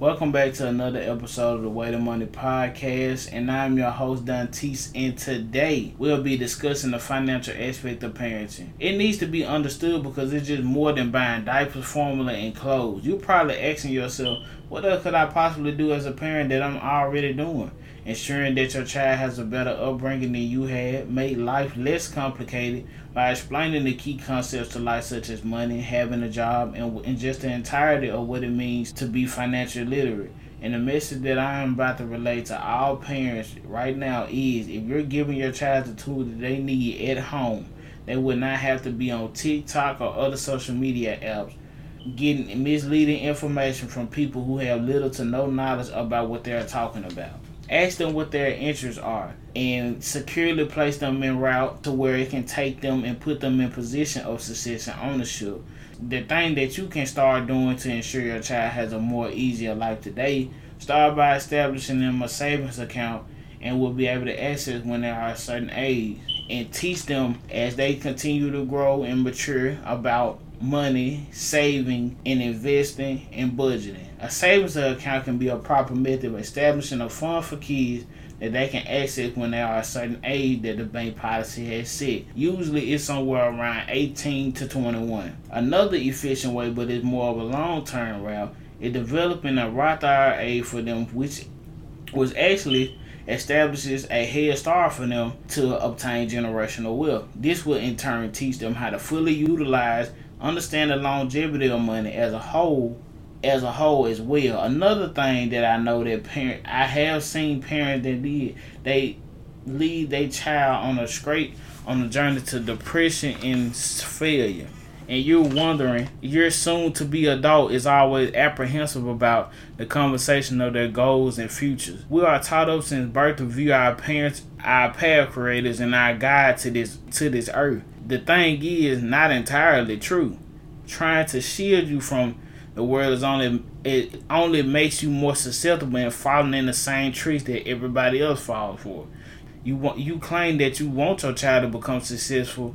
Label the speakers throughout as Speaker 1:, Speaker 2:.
Speaker 1: Welcome back to another episode of the Way to Money podcast, and I'm your host Dantes. And today we'll be discussing the financial aspect of parenting. It needs to be understood because it's just more than buying diapers, formula, and clothes. You're probably asking yourself, what else could I possibly do as a parent that I'm already doing? Ensuring that your child has a better upbringing than you had, make life less complicated by explaining the key concepts to life such as money, having a job, and, and just the entirety of what it means to be financially literate. And the message that I am about to relate to all parents right now is if you're giving your child the tools that they need at home, they would not have to be on TikTok or other social media apps getting misleading information from people who have little to no knowledge about what they're talking about ask them what their interests are and securely place them in route to where it can take them and put them in position of success and ownership. The thing that you can start doing to ensure your child has a more easier life today, start by establishing them a savings account and will be able to access when they are a certain age and teach them as they continue to grow and mature about money, saving, and investing and budgeting. A savings account can be a proper method of establishing a fund for kids that they can access when they are a certain age that the bank policy has set. Usually it's somewhere around 18 to 21. Another efficient way, but it's more of a long term route, is developing a Roth IRA for them, which was actually establishes a head start for them to obtain generational wealth. This will in turn teach them how to fully utilize understand the longevity of money as a whole as a whole as well. Another thing that I know that parent I have seen parents that did they lead their child on a straight on a journey to depression and failure. And you're wondering, your soon to be adult is always apprehensive about the conversation of their goals and futures. We are taught up since birth to view our parents, our path creators, and our guide to this to this earth the thing is not entirely true. Trying to shield you from the world is only it only makes you more susceptible and falling in the same trees that everybody else falls for. You want you claim that you want your child to become successful,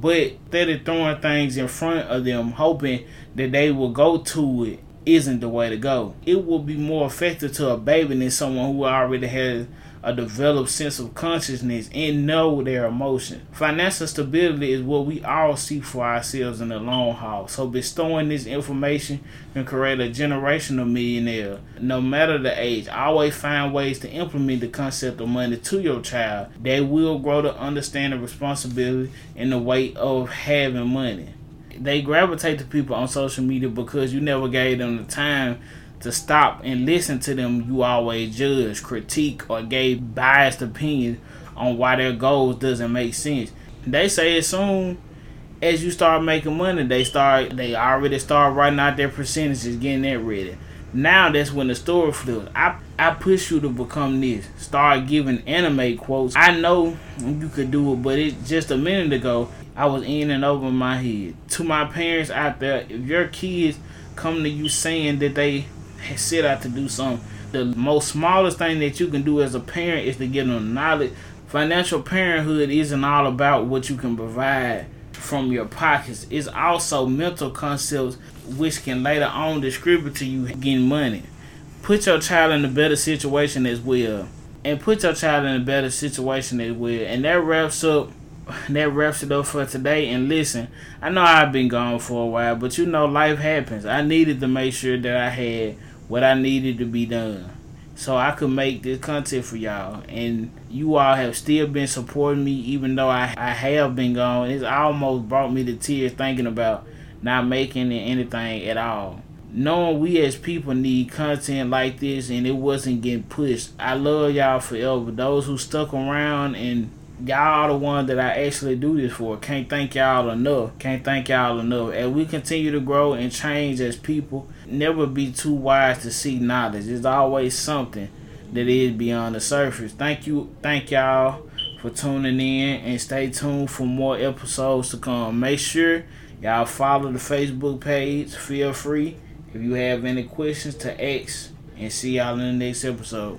Speaker 1: but instead of throwing things in front of them, hoping that they will go to it, isn't the way to go. It will be more effective to a baby than someone who already has a developed sense of consciousness and know their emotion. Financial stability is what we all seek for ourselves in the long haul. So bestowing this information can create a generational millionaire. No matter the age, always find ways to implement the concept of money to your child. They will grow to understand the responsibility and the weight of having money. They gravitate to people on social media because you never gave them the time to stop and listen to them, you always judge, critique, or gave biased opinions on why their goals doesn't make sense. They say as soon as you start making money, they start they already start writing out their percentages, getting that ready. Now that's when the story flips. I I push you to become this. Start giving anime quotes. I know you could do it, but it just a minute ago I was in and over my head. To my parents out there, if your kids come to you saying that they set out to do something. The most smallest thing that you can do as a parent is to give them knowledge. Financial parenthood isn't all about what you can provide from your pockets. It's also mental concepts which can later on distribute to you getting money. Put your child in a better situation as well. And put your child in a better situation as well. And that wraps up that wraps it up for today. And listen, I know I've been gone for a while, but you know life happens. I needed to make sure that I had what I needed to be done. So I could make this content for y'all. And you all have still been supporting me even though I, I have been gone. It's almost brought me to tears thinking about not making anything at all. Knowing we as people need content like this and it wasn't getting pushed. I love y'all forever. Those who stuck around and y'all the one that I actually do this for. Can't thank y'all enough. Can't thank y'all enough. As we continue to grow and change as people, never be too wise to seek knowledge. There's always something that is beyond the surface. Thank you, thank y'all for tuning in and stay tuned for more episodes to come. Make sure y'all follow the Facebook page. Feel free if you have any questions to ask and see y'all in the next episode.